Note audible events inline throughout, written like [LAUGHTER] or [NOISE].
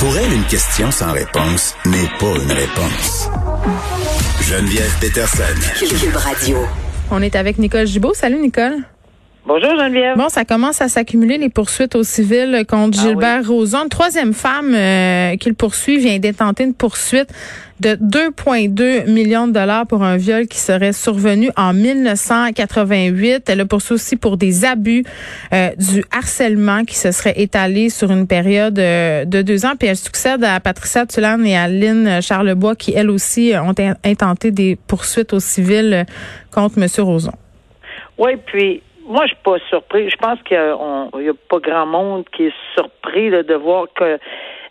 Pour elle, une question sans réponse n'est pas une réponse. Geneviève Peterson. Cube Radio. On est avec Nicole Gibault. Salut Nicole. Bonjour Geneviève. Bon, ça commence à s'accumuler les poursuites au civil contre Ah Gilbert Rozon. Une troisième femme euh, qu'il poursuit vient d'intenter une poursuite de 2,2 millions de dollars pour un viol qui serait survenu en 1988. Elle le poursuit aussi pour des abus, euh, du harcèlement qui se serait étalé sur une période euh, de deux ans. Puis elle succède à Patricia Tulane et à Lynn Charlebois qui, elles aussi, ont intenté des poursuites au civil contre M. Rozon. Oui, puis moi, je suis pas surpris. Je pense qu'il n'y a, pas grand monde qui est surpris là, de voir que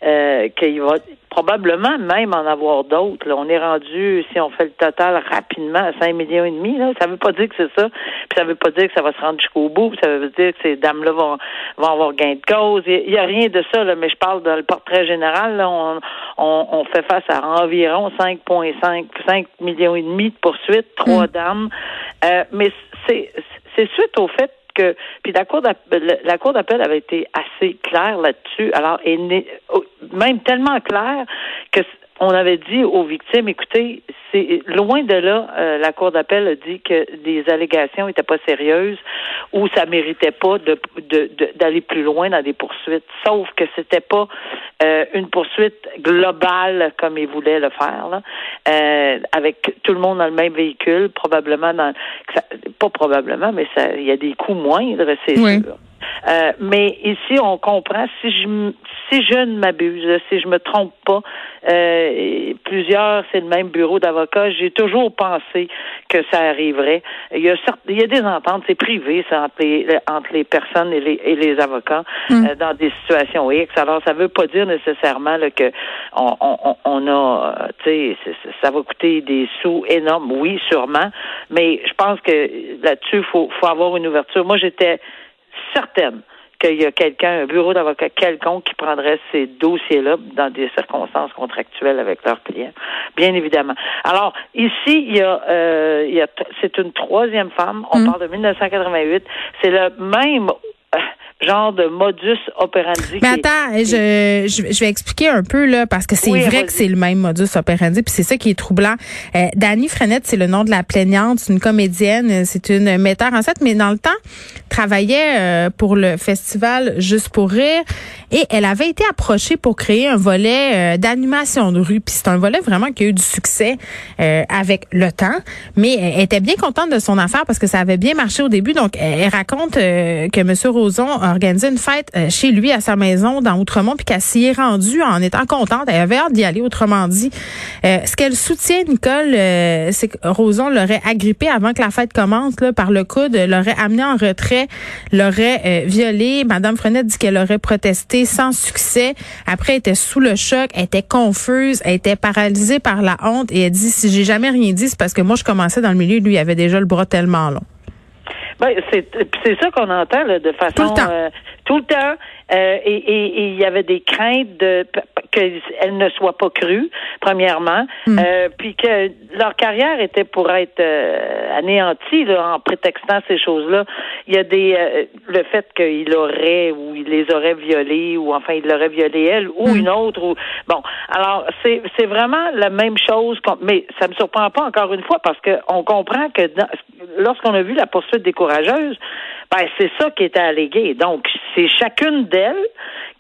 euh, qu'il va probablement même en avoir d'autres. On est rendu, si on fait le total rapidement, à 5 millions et demi. Là. Ça veut pas dire que c'est ça. Puis ça veut pas dire que ça va se rendre jusqu'au bout. Puis ça veut dire que ces dames-là vont, vont avoir gain de cause. Il y a rien de ça, là, mais je parle dans le portrait général. Là, on, on, on fait face à environ 5,5 5 millions et demi de poursuites, trois dames. Euh, mais c'est c'est suite au fait que puis la cour d'appel la cour d'appel avait été assez claire là-dessus. Alors et même tellement claire que on avait dit aux victimes, écoutez, c'est loin de là, euh, la cour d'appel a dit que des allégations n'étaient pas sérieuses ou ça méritait pas de, d'aller plus loin dans des poursuites. Sauf que c'était pas euh, une poursuite globale comme ils voulaient le faire, là, euh, avec tout le monde dans le même véhicule, probablement dans, pas probablement, mais ça, il y a des coûts moindres, c'est sûr. Euh, mais ici, on comprend, si je si je ne m'abuse, si je me trompe pas, euh, plusieurs, c'est le même bureau d'avocats, j'ai toujours pensé que ça arriverait. Il y a, il y a des ententes, c'est privé, ça, entre les, entre les personnes et les, et les avocats Mm. euh, dans des situations X. Alors, ça veut pas dire nécessairement là, que on, on, on a, tu sais, ça va coûter des sous énormes, oui, sûrement, mais je pense que là-dessus, faut, faut avoir une ouverture. Moi, j'étais certaine qu'il y a quelqu'un, un bureau d'avocat quelconque qui prendrait ces dossiers-là dans des circonstances contractuelles avec leurs clients, bien évidemment. Alors ici, il y a, euh, il y a c'est une troisième femme. On Mm. parle de 1988. C'est le même genre de modus operandi. Mais qui- attends, je, je, je vais expliquer un peu là parce que c'est Oui, vrai que c'est le même modus operandi puis c'est ça qui est troublant. Euh, Dani Frenette, c'est le nom de la plaignante, c'est une comédienne, c'est une metteur en scène, mais dans le temps travaillait euh, pour le festival Juste pour rire et elle avait été approchée pour créer un volet euh, d'animation de rue puis c'est un volet vraiment qui a eu du succès euh, avec le temps, mais elle était bien contente de son affaire parce que ça avait bien marché au début donc elle, elle raconte euh, que monsieur Roson a organisé une fête euh, chez lui à sa maison dans Outremont puis qu'elle s'y est rendue en étant contente. Elle avait hâte d'y aller, autrement dit. Euh, ce qu'elle soutient, Nicole, euh, c'est que Roson l'aurait agrippé avant que la fête commence là, par le coude, l'aurait amené en retrait, l'aurait euh, violé. Madame Frenette dit qu'elle aurait protesté sans succès. Après, elle était sous le choc, elle était confuse, elle était paralysée par la honte et elle dit si j'ai jamais rien dit, c'est parce que moi je commençais dans le milieu, lui il avait déjà le bras tellement long. Ben, c'est c'est ça qu'on entend là, de façon Tout le temps. euh, tout le temps. Euh, et et- et il y avait des craintes de qu'elle ne soit pas crue, premièrement, Hmm. euh, puis que leur carrière était pour être euh, anéantie là, en prétextant ces choses-là. Il y a des euh, le fait qu'il aurait ou il les aurait violées ou enfin il l'aurait violée elle ou Hmm. une autre ou bon. Alors c'est c'est vraiment la même chose. qu'on- mais ça me surprend pas encore une fois parce que on comprend que lorsqu'on a vu la poursuite des courageuses, ben c'est ça qui était allégué. Donc c'est chacune d'elles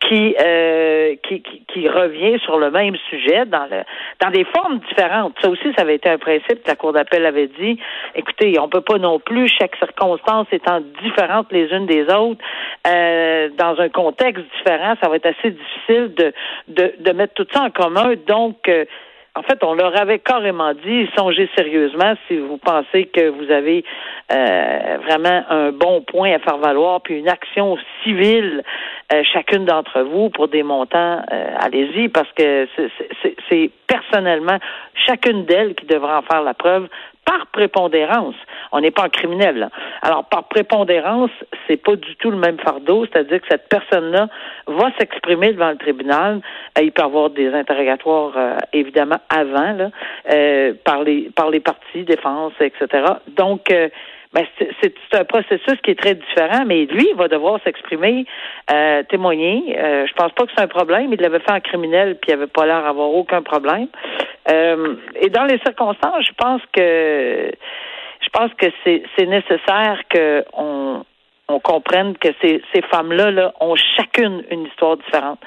qui, euh, qui, qui qui revient sur le même sujet dans le dans des formes différentes. Ça aussi, ça avait été un principe que la Cour d'appel avait dit. Écoutez, on peut pas non plus chaque circonstance étant différente les unes des autres euh, dans un contexte différent, ça va être assez difficile de de, de mettre tout ça en commun. Donc euh, en fait, on leur avait carrément dit, songez sérieusement si vous pensez que vous avez euh, vraiment un bon point à faire valoir, puis une action civile, euh, chacune d'entre vous, pour des montants, euh, allez-y, parce que c'est- personnellement chacune d'elles qui devra en faire la preuve par prépondérance. On n'est pas en criminel. Là. Alors, par prépondérance, c'est pas du tout le même fardeau, c'est-à-dire que cette personne-là va s'exprimer devant le tribunal. Euh, il peut avoir des interrogatoires, euh, évidemment, avant, là, euh, par les par les parties, défense, etc. Donc, euh, ben, c'est un processus qui est très différent, mais lui, il va devoir s'exprimer, euh, témoigner. Euh, je pense pas que c'est un problème. Il l'avait fait en criminel, puis il avait pas l'air d'avoir aucun problème. Euh, et dans les circonstances, je pense que je pense que c'est nécessaire qu'on on comprenne que ces, ces femmes-là là, ont chacune une histoire différente.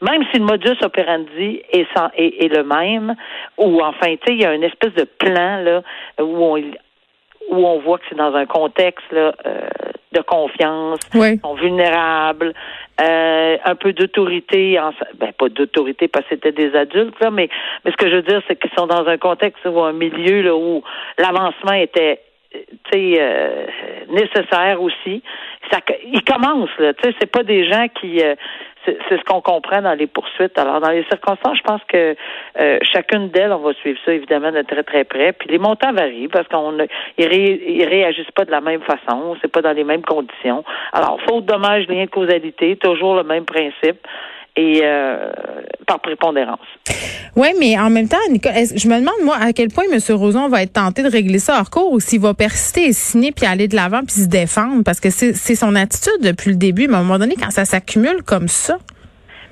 Même si le modus operandi est, sans, est, est le même, ou enfin, tu sais, il y a une espèce de plan là où on où on voit que c'est dans un contexte là, euh, de confiance, oui. sont vulnérables, euh, un peu d'autorité, ben pas d'autorité parce que c'était des adultes là, mais mais ce que je veux dire c'est qu'ils sont dans un contexte ou un milieu là où l'avancement était euh, nécessaire aussi. Ça, ils commencent là, tu sais, c'est pas des gens qui euh, c'est ce qu'on comprend dans les poursuites. Alors, dans les circonstances, je pense que euh, chacune d'elles, on va suivre ça évidemment de très très près. Puis les montants varient parce qu'on ils, ré, réagissent pas de la même façon, c'est pas dans les mêmes conditions. Alors, faute dommage, lien de causalité, toujours le même principe et euh, par prépondérance. Oui, mais en même temps, Nicole, je me demande, moi, à quel point M. Roson va être tenté de régler ça hors cours ou s'il va persister et signer puis aller de l'avant puis se défendre? Parce que c'est son attitude depuis le début. Mais à un moment donné, quand ça s'accumule comme ça.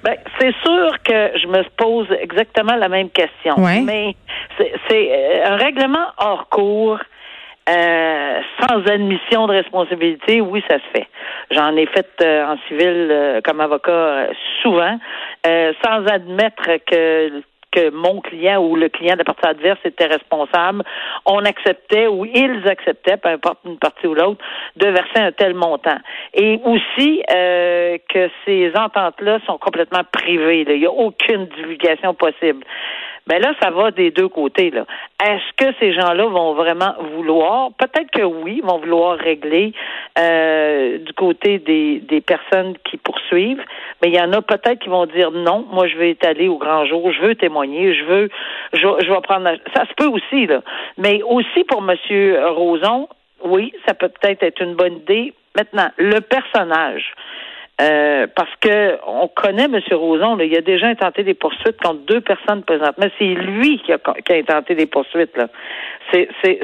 Ben, c'est sûr que je me pose exactement la même question. Mais c'est euh, un règlement hors cours euh, sans admission de responsabilité, oui, ça se fait. J'en ai fait euh, en civil euh, comme avocat souvent, sans admettre que que mon client ou le client de la partie adverse était responsable, on acceptait ou ils acceptaient, peu importe une partie ou l'autre, de verser un tel montant. Et aussi que ces ententes-là sont complètement privées. Il n'y a aucune divulgation possible. Mais ben là, ça va des deux côtés. Là. Est-ce que ces gens-là vont vraiment vouloir? Peut-être que oui, vont vouloir régler euh, du côté des, des personnes qui poursuivent, mais il y en a peut-être qui vont dire non, moi je veux étaler au grand jour, je veux témoigner, je veux, je, je vais prendre. Ça se peut aussi là, mais aussi pour Monsieur Roson, oui, ça peut peut-être être une bonne idée. Maintenant, le personnage. Euh, parce que on connaît M. Roson, là, il a déjà intenté des poursuites contre deux personnes présentement. C'est lui qui a, qui a intenté des poursuites. là. C'est, c'est,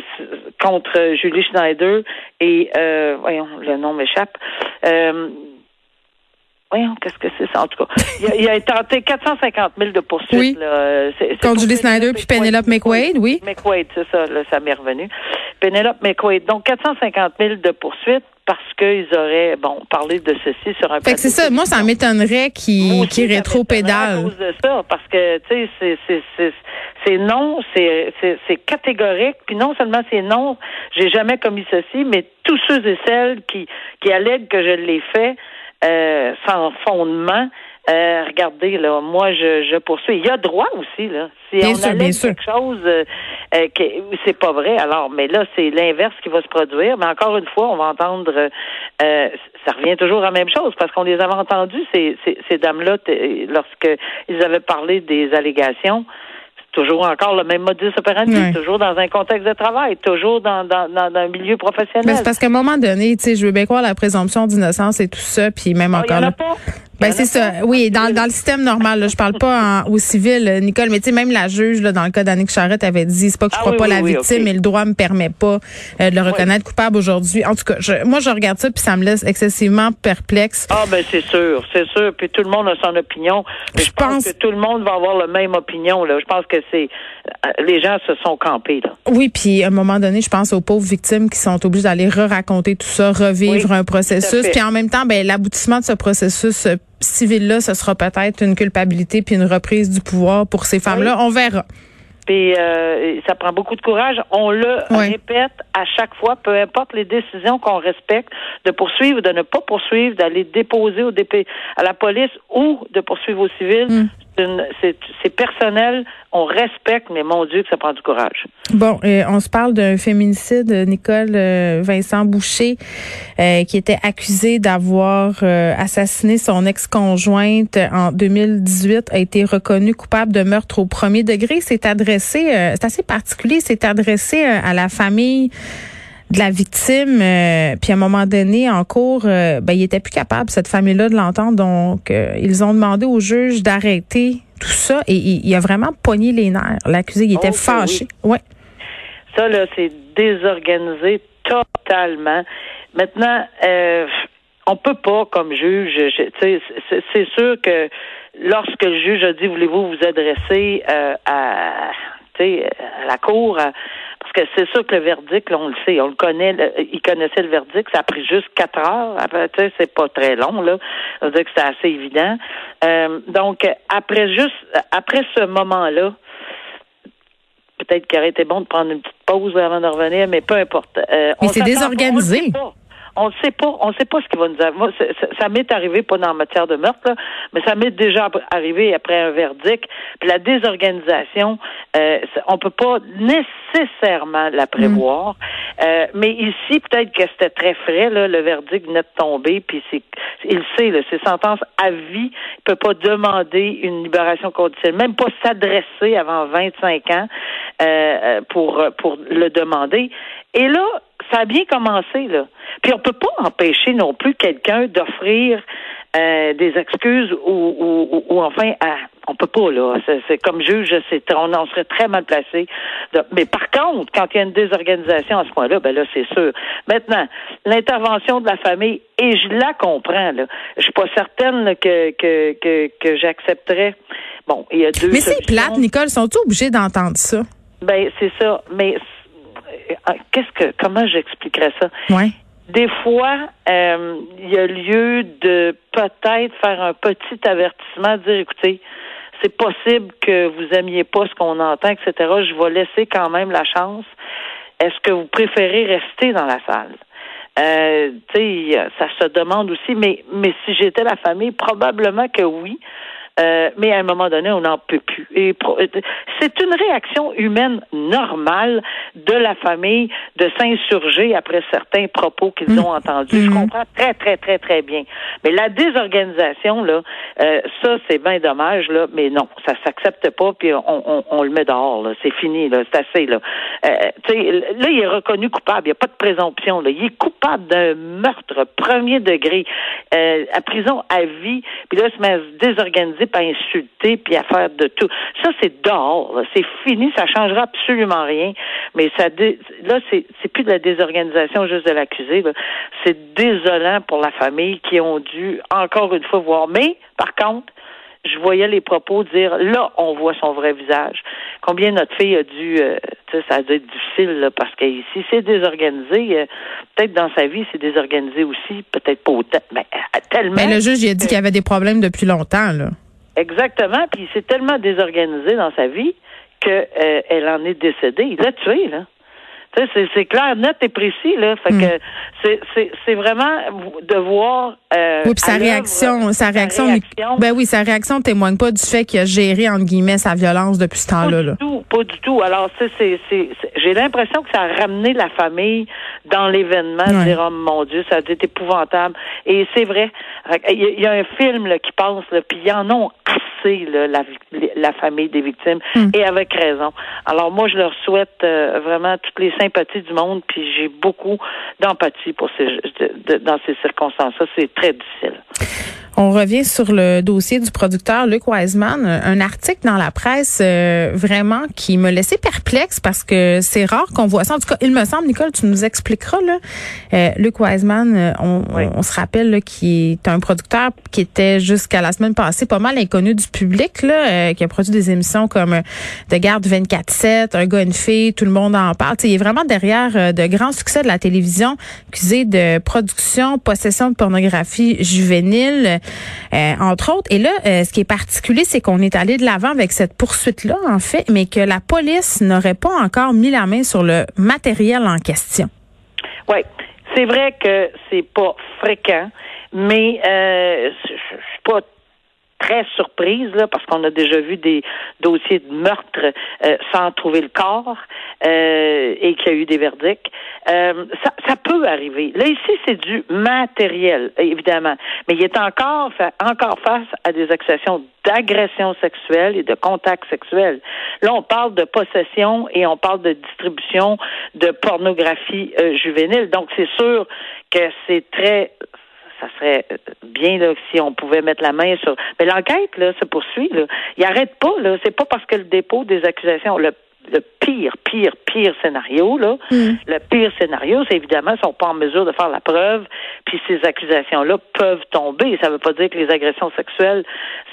contre Julie Schneider et euh, voyons, le nom m'échappe. Euh, voyons, qu'est-ce que c'est ça, en tout cas. Il a, il a tenté 450 000 de poursuites. Oui. Là. C'est, Contre Julie Snyder puis Penelope McQuaid, oui. McQuaid, c'est ça, là, ça m'est revenu. Penelope McQuaid. Donc, 450 000 de poursuites parce qu'ils auraient, bon, parlé de ceci sur un Fait que c'est ça. Moi, ça m'étonnerait qu'ils qu rétro-pédalent. À cause de ça, parce que, tu sais, c'est non, c'est catégorique. Puis non seulement c'est non, j'ai jamais commis ceci, mais tous ceux et celles qui, qui allèguent que je l'ai fait euh, sans fondement, euh, regardez, là, moi, je, je poursuis. Il y a droit aussi, là. Si bien on sûr, sûr. quelque chose euh, euh, que c'est pas vrai, alors, mais là, c'est l'inverse qui va se produire. Mais encore une fois, on va entendre, euh, ça revient toujours à la même chose, parce qu'on les avait entendus, ces, ces, ces dames-là, lorsque ils avaient parlé des allégations toujours encore le même modus operandi, toujours dans un contexte de travail, toujours dans, dans, dans, dans un milieu professionnel. Mais c'est parce qu'à un moment donné, tu sais, je veux bien croire la présomption d'innocence et tout ça, puis même Ah, il y encore en a là. pas. Ben en c'est ça. Oui, dans, dans le système normal, là, je parle pas en- au civil, euh, Nicole, mais tu sais même la juge là, dans le cas d'Annick Charrette avait dit c'est pas que je Ah crois oui, pas oui, la oui, victime, mais le droit me permet pas euh, de le reconnaître coupable aujourd'hui. En tout cas, je, moi je regarde ça puis ça me laisse excessivement perplexe. Ah ben c'est sûr, c'est sûr. Puis tout le monde a son opinion. Je je pense, pense- que tout le monde va avoir la même opinion. Là. Je pense que c'est les gens se sont campés là. Oui, puis à un moment donné, je pense aux pauvres victimes qui sont obligées d'aller re-raconter tout ça, revivre Oui, un processus, puis en même temps, ben l'aboutissement de ce processus euh, civil-là, ce sera peut-être une culpabilité puis une reprise du pouvoir pour ces femmes-là. On verra. Puis euh, ça prend beaucoup de courage. On le répète à chaque fois, peu importe les décisions qu'on respecte, de poursuivre, de ne pas poursuivre, d'aller déposer au DP, à la police ou de poursuivre au civil. Mm. C'est personnel. On respecte, mais mon Dieu que ça prend du courage. Bon, euh, on se parle d'un féminicide, Nicole euh, Vincent Boucher, euh, qui était accusé d'avoir assassiné son ex-conjointe en 2018, a été reconnu coupable de meurtre au premier degré. C'est adressé, c'est assez particulier, c'est adressé à la famille de la victime. euh, puis à un moment donné, en cours, euh, ben, il était plus capable, cette famille-là, de l'entendre. Donc, euh, ils ont demandé au juge d'arrêter tout ça et il, il a vraiment pogné les nerfs. L'accusé, il était Oh, fâché. Ouais. Ça, là, c'est désorganisé totalement. Maintenant, on peut pas, comme juge, c'est sûr que lorsque le juge a dit voulez-vous vous adresser euh, à, à la cour, parce que c'est sûr que le verdict, on le sait, on le connaît, il connaissait le verdict, ça a pris juste quatre heures. Après, tu sais, c'est pas très long là. On dire que c'est assez évident. Euh, donc après juste après ce moment-là, peut-être qu'il aurait été bon de prendre une petite pause avant de revenir, mais peu importe. Euh, mais c'est désorganisé on ne sait pas, on sait pas ce qui va nous arriver. Moi, ça, m'est arrivé pas dans la matière de meurtre, mais ça m'est déjà arrivé après un verdict. Puis la désorganisation, euh, on peut pas nécessairement la prévoir. Mm. Euh, mais ici, peut-être que c'était très frais, là, le verdict venait de tomber, puis c'est, il sait, là, c'est sentence à vie. Il peut pas demander une libération conditionnelle, même pas s'adresser avant 25 ans euh, euh, pour pour le demander. Et là, ça a bien commencé, là. Puis on peut pas empêcher non plus quelqu'un d'offrir euh, des excuses ou, ou, ou, enfin à, on peut pas là. C'est comme juge, c'est on en serait très mal placé. Mais par contre, quand il y a une désorganisation à ce point-là, ben là c'est sûr. Maintenant, l'intervention de la famille et je la comprends là. Je suis pas certaine que que que, que j'accepterais. Bon, il y a deux. Mais c'est plate, Nicole. Sont-ils obligés d'entendre ça? Ben c'est ça. Mais qu'est-ce que comment j'expliquerais ça? Ouais. Des fois, euh, il y a lieu de peut-être faire un petit avertissement, dire écoutez, c'est possible que vous aimiez pas ce qu'on entend, etc. Je vais laisser quand même la chance. Est-ce que vous préférez rester dans la salle? Euh, ça se demande aussi, mais, mais si j'étais la famille, probablement que oui. Euh, mais à un moment donné, on n'en peut plus. Et c'est une réaction humaine normale de la famille de s'insurger après certains propos qu'ils ont entendus. Je mm-hmm. comprends très, très, très, très bien. Mais la désorganisation, là, euh, ça, c'est bien dommage, là, mais non, ça s'accepte pas, puis on, on, le met dehors, là. C'est fini, là. C'est assez, là. Euh, là, il est reconnu coupable. Il n'y a pas de présomption, là. Il est coupable d'un meurtre premier degré, euh, à prison à vie, puis là, il se met à se désorganiser pas insulter, puis à faire de tout. Ça, c'est dehors. C'est fini. Ça changera absolument rien. Mais ça, là, c'est, c'est plus de la désorganisation juste de l'accusé. C'est désolant pour la famille qui ont dû encore une fois voir. Mais, par contre, je voyais les propos dire là, on voit son vrai visage. Combien notre fille a dû, euh, tu sais, ça a dû être difficile parce que si c'est désorganisé, euh, peut-être dans sa vie c'est désorganisé aussi, peut-être pas autant, mais euh, tellement. Mais le juge il a dit qu'il y avait des problèmes depuis longtemps là. Exactement. Puis il s'est tellement désorganisé dans sa vie qu'elle euh, en est décédée. Il l'a tué, là. C'est clair, net et précis, là. Fait hmm. que c'est vraiment de voir. Euh, oui, puis sa réaction, sa réaction, ben oui, sa réaction témoigne pas du fait qu'il a géré entre guillemets sa violence depuis ce temps-là. Pas du tout, pas du tout. Alors, c'est, j'ai l'impression que ça a ramené la famille dans l'événement. Ouais. Dire, oh mon Dieu, ça a été épouvantable. Et c'est vrai. Il y, a un film là, qui passe, puis il y en a assez là, la, la famille des victimes, hmm. et avec raison. Alors moi, je leur souhaite euh, vraiment toutes les sympathie du monde, puis j'ai beaucoup d'empathie pour ces, dans ces circonstances-là. C'est très difficile. On revient sur le dossier du producteur Luc Wiseman, un article dans la presse euh, vraiment qui me laissait perplexe parce que c'est rare qu'on voit ça. En tout cas, il me semble, Nicole, tu nous expliqueras là. Euh, Luc Wiseman, on, se rappelle qui est un producteur qui était jusqu'à la semaine passée pas mal inconnu du public là, qui a produit des émissions comme De garde 24/7, Un gars une fille, tout le monde en parle. il est vraiment derrière de grands succès de la télévision, accusé de production, possession de pornographie juvénile. Euh, entre autres. Et là, euh, ce qui est particulier, c'est qu'on est allé de l'avant avec cette poursuite-là, en fait, mais que la police n'aurait pas encore mis la main sur le matériel en question. Oui, c'est vrai que c'est pas fréquent, mais euh, je suis pas très surprise là, parce qu'on a déjà vu des dossiers de meurtre euh, sans trouver le corps euh, et qu'il y a eu des verdicts. Euh, ça, ça, peut arriver. Là ici, c'est du matériel, évidemment, mais il est encore encore face à des accusations d'agression sexuelle et de contact sexuel. Là, on parle de possession et on parle de distribution de pornographie juvénile. Donc, c'est sûr que c'est très ça serait bien là, si on pouvait mettre la main sur. Mais l'enquête là se poursuit. Là. Il arrête pas. Là. C'est pas parce que le dépôt des accusations, le le pire, pire, pire scénario, là. Mm. Le pire scénario, c'est évidemment, ils sont pas en mesure de faire la preuve, puis ces accusations-là peuvent tomber. Ça veut pas dire que les agressions sexuelles,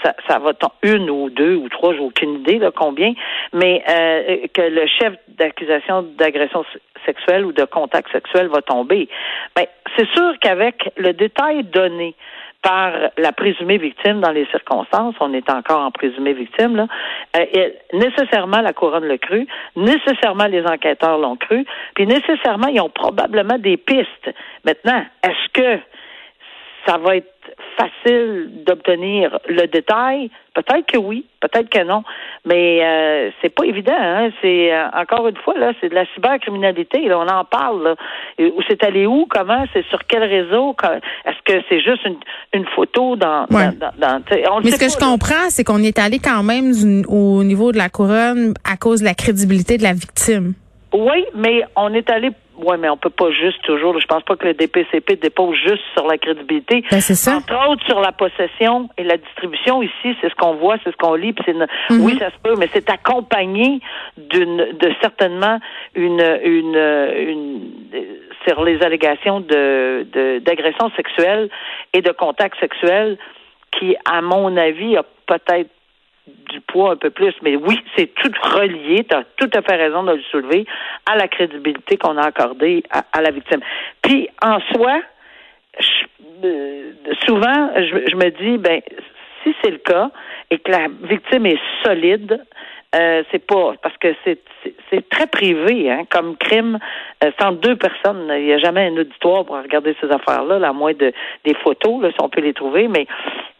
ça, ça va tomber une ou deux ou trois, j'ai aucune idée de combien, mais euh, que le chef d'accusation d'agression sexuelle ou de contact sexuel va tomber. Ben, c'est sûr qu'avec le détail donné par la présumée victime dans les circonstances, on est encore en présumée victime, là, euh, nécessairement la couronne le cru, nécessairement les enquêteurs l'ont cru, puis nécessairement ils ont probablement des pistes. Maintenant, est-ce que ça va être facile d'obtenir le détail? Peut-être que oui, peut-être que non, mais euh, c'est pas évident. Hein? C'est euh, encore une fois là, c'est de la cybercriminalité. Là, on en parle. Là. Où c'est allé où Comment C'est sur quel réseau Est-ce que c'est juste une, une photo dans, dans, dans, Mais ce que je comprends, c'est qu'on est allé quand même au niveau de la couronne à cause de la crédibilité de la victime. Oui, mais on est allé oui, mais on peut pas juste toujours. Je pense pas que le DPCP dépose juste sur la crédibilité. Ben, c'est ça. Entre autres sur la possession et la distribution. Ici, c'est ce qu'on voit, c'est ce qu'on lit. Puis c'est Oui, ça se peut, mais c'est accompagné d'une, de certainement une, une, une, sur les allégations de, de d'agression sexuelle et de contact sexuel qui, à mon avis, a peut-être du poids un peu plus, mais oui, c'est tout relié, tu as tout à fait raison de le soulever, à la crédibilité qu'on a accordée à, la victime. Puis, en soi, euh, souvent, je, me dis, ben, si c'est le cas et que la victime est solide, euh, c'est pas parce que c'est c'est très privé hein, comme crime euh, sans deux personnes il n'y a jamais un auditoire pour regarder ces affaires là, à moins de des photos là, si on peut les trouver. Mais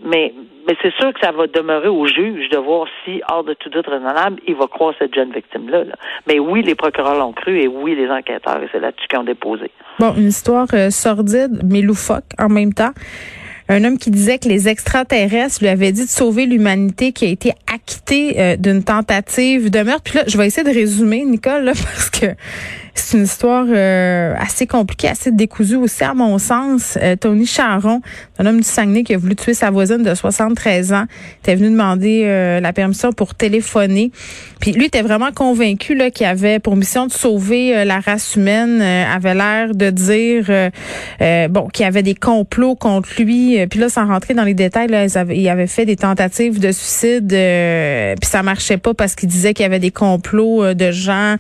mais mais c'est sûr que ça va demeurer au juge de voir si hors de tout doute raisonnable il va croire cette jeune victime là, mais oui les procureurs l'ont cru et oui les enquêteurs et c'est là-dessus qu'ils ont déposé. Bon une histoire euh, sordide mais loufoque en même temps un homme qui disait que les extraterrestres lui avaient dit de sauver l'humanité qui a été acquitté euh, d'une tentative de meurtre. Puis là, je vais essayer de résumer, Nicole, là, [LAUGHS] parce que c'est une histoire euh, assez compliquée, assez décousue aussi à mon sens. Euh, Tony Charon, un homme du Saguenay qui a voulu tuer sa voisine de 73 ans, était venu demander euh, la permission pour téléphoner. Puis lui était vraiment convaincu là qu'il avait pour mission de sauver la race humaine, avait l'air de dire bon qu'il y avait des complots contre lui. Puis là, sans rentrer dans les détails, là, il avait fait des tentatives de suicide, puis ça marchait pas parce qu'il disait qu'il y avait des complots de gens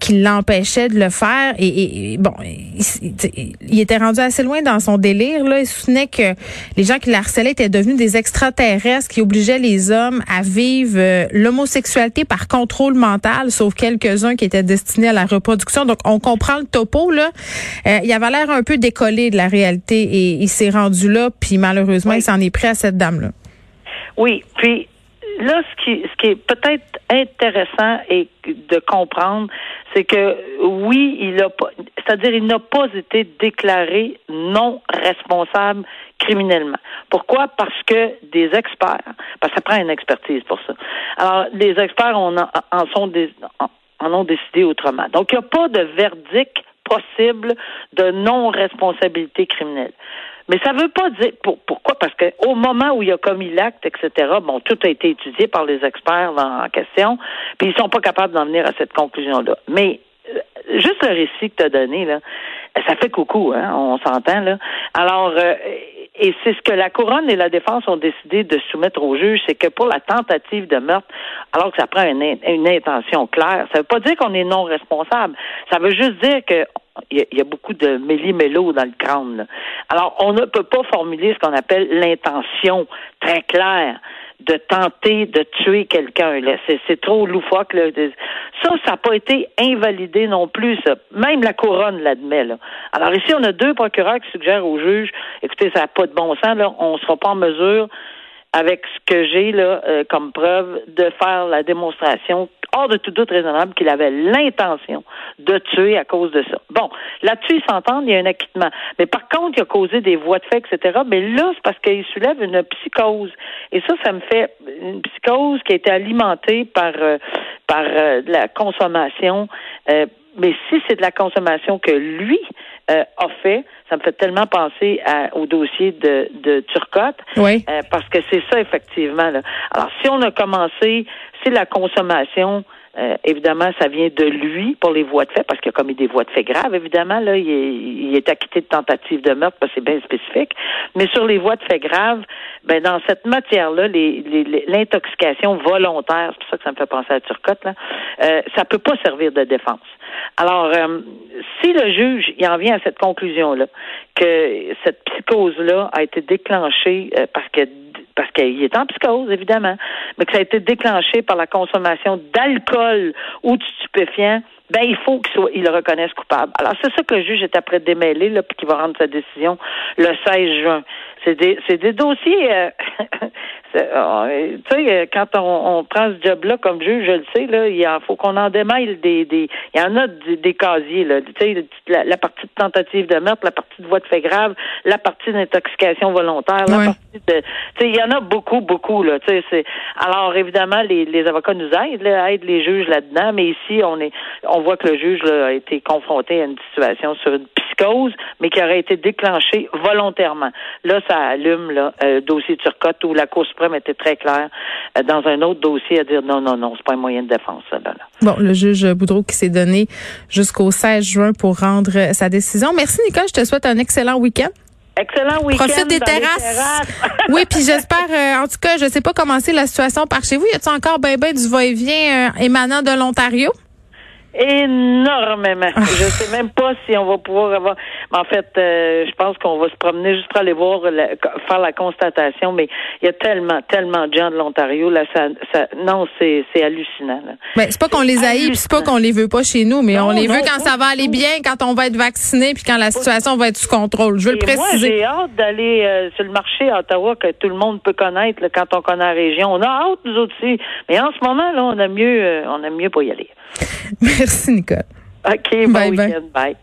qui l'empêchait de le faire. Et, bon, il, était rendu assez loin dans son délire. Là. Il soutenait que les gens qui l'harcelaient étaient devenus des extraterrestres qui obligeaient les hommes à vivre euh, l'homosexualité par contrôle mental, sauf quelques-uns qui étaient destinés à la reproduction. Donc, on comprend le topo. Là. Euh, il avait l'air un peu décollé de la réalité et il s'est rendu là, puis malheureusement, il s'en est pris à cette dame-là. Oui, puis là, ce qui, ce qui est peut-être intéressant et de comprendre, c'est que oui, il a pas, c'est-à-dire il n'a pas été déclaré non responsable criminellement. Pourquoi? Parce que des experts, parce ça prend une expertise pour ça. Alors, les experts en, en sont des, en ont décidé autrement. Donc, il n'y a pas de verdict possible de non-responsabilité criminelle. Mais ça ne veut pas dire pourquoi? Parce qu'au moment où il a commis l'acte, etc. Bon, tout a été étudié par les experts en question, puis ils sont pas capables d'en venir à cette conclusion-là. Mais euh, juste le récit que tu as donné là, ça fait coucou, hein, on s'entend là. Alors euh, et c'est ce que la couronne et la défense ont décidé de soumettre au juge, c'est que pour la tentative de meurtre, alors que ça prend une, une intention claire, ça veut pas dire qu'on est non responsable. Ça veut juste dire que il y, a beaucoup de méli-mélo dans le crâne. Alors, on ne peut pas formuler ce qu'on appelle l'intention très claire de tenter de tuer quelqu'un. C'est trop loufoque. Ça, ça n'a pas été invalidé non plus. Même la couronne l'admet. Alors ici, on a deux procureurs qui suggèrent au juge, écoutez, ça n'a pas de bon sens, on ne sera pas en mesure avec ce que j'ai là euh, comme preuve de faire la démonstration hors de tout doute raisonnable qu'il avait l'intention de tuer à cause de ça. Bon, là-dessus, ils s'entendent, il y a un acquittement. Mais par contre, il a causé des voies de fait, etc. Mais là, c'est parce qu'il soulève une psychose. Et ça, ça me fait une psychose qui a été alimentée par, euh, par euh, la consommation. Mais si c'est de la consommation que lui euh, a fait. Ça me fait tellement penser au dossier de, de Turcotte. Oui. Euh, parce que c'est ça, effectivement. Là. Alors, si on a commencé, c'est la consommation Euh, évidemment, ça vient de lui pour les voies de fait, parce qu'il a commis des voies de fait graves, évidemment. Là, il est, il est acquitté de tentative de meurtre, parce que c'est bien spécifique. Mais sur les voies de fait graves, ben dans cette matière-là, l'intoxication volontaire, c'est pour ça que ça me fait penser à Turcotte, là, euh, ça peut pas servir de défense. Alors, euh, si le juge il en vient à cette conclusion-là, que cette psychose-là a été déclenchée euh, parce que parce qu'il est en psychose, évidemment, mais que ça a été déclenché par la consommation d'alcool ou de stupéfiants, ben il faut qu'il le reconnaisse coupable. Alors c'est ça que le juge est après démêler, là, puis qu'il va rendre sa décision le 16 juin. C'est des, c'est des dossiers. Euh, [LAUGHS] tu sais, euh, quand on, on, prend ce job-là comme juge, je le sais, là, il faut qu'on en démêle des, des. Il y en a des, casiers, là. Tu sais, la, partie de tentative de meurtre, la partie de voie de fait grave, la partie d'intoxication volontaire, la partie de. Tu sais, il y en a beaucoup, beaucoup, là. Tu sais, c'est. Alors évidemment, les, les avocats nous aident, là, aident les juges là-dedans, mais ici, on est, on voit que le juge là, a été confronté à une situation sur une psychose, mais qui aurait été déclenchée volontairement. Là, ça allume là, euh, dossier Turcotte où la Cour suprême était très claire euh, dans un autre dossier à dire non, non, non, c'est pas un moyen de défense. Là, là. Bon, le juge Boudreau qui s'est donné jusqu'au 16 juin pour rendre euh, sa décision. Merci, Nicole. Je te souhaite un excellent week-end. Excellent week-end. Profite des terrasses. [LAUGHS] oui, puis j'espère, en tout cas, je sais pas comment c'est la situation par chez vous. Y a-t-il encore ben, ben du va-et-vient émanant de l'Ontario? Énormément. [LAUGHS] Je sais même pas si on va pouvoir avoir. En fait, euh, je pense qu'on va se promener juste pour aller voir, faire la constatation. Mais il y a tellement, tellement de gens de l'Ontario là. Ça, ça non, c'est, c'est hallucinant. Là. Ben, c'est pas qu'on les haït, c'est pas qu'on les veut pas chez nous, mais on les veut quand ça va aller bien, quand on va être vacciné, puis quand la situation va être sous contrôle. Je veux le préciser. Moi, j'ai hâte d'aller euh, sur le marché à Ottawa que tout le monde peut connaître quand on connaît la région. On a hâte nous aussi, mais en ce moment là, on a mieux, euh, on a mieux pas y aller. [LAUGHS] Merci, Nicole. OK, bon bye week-end. Bye.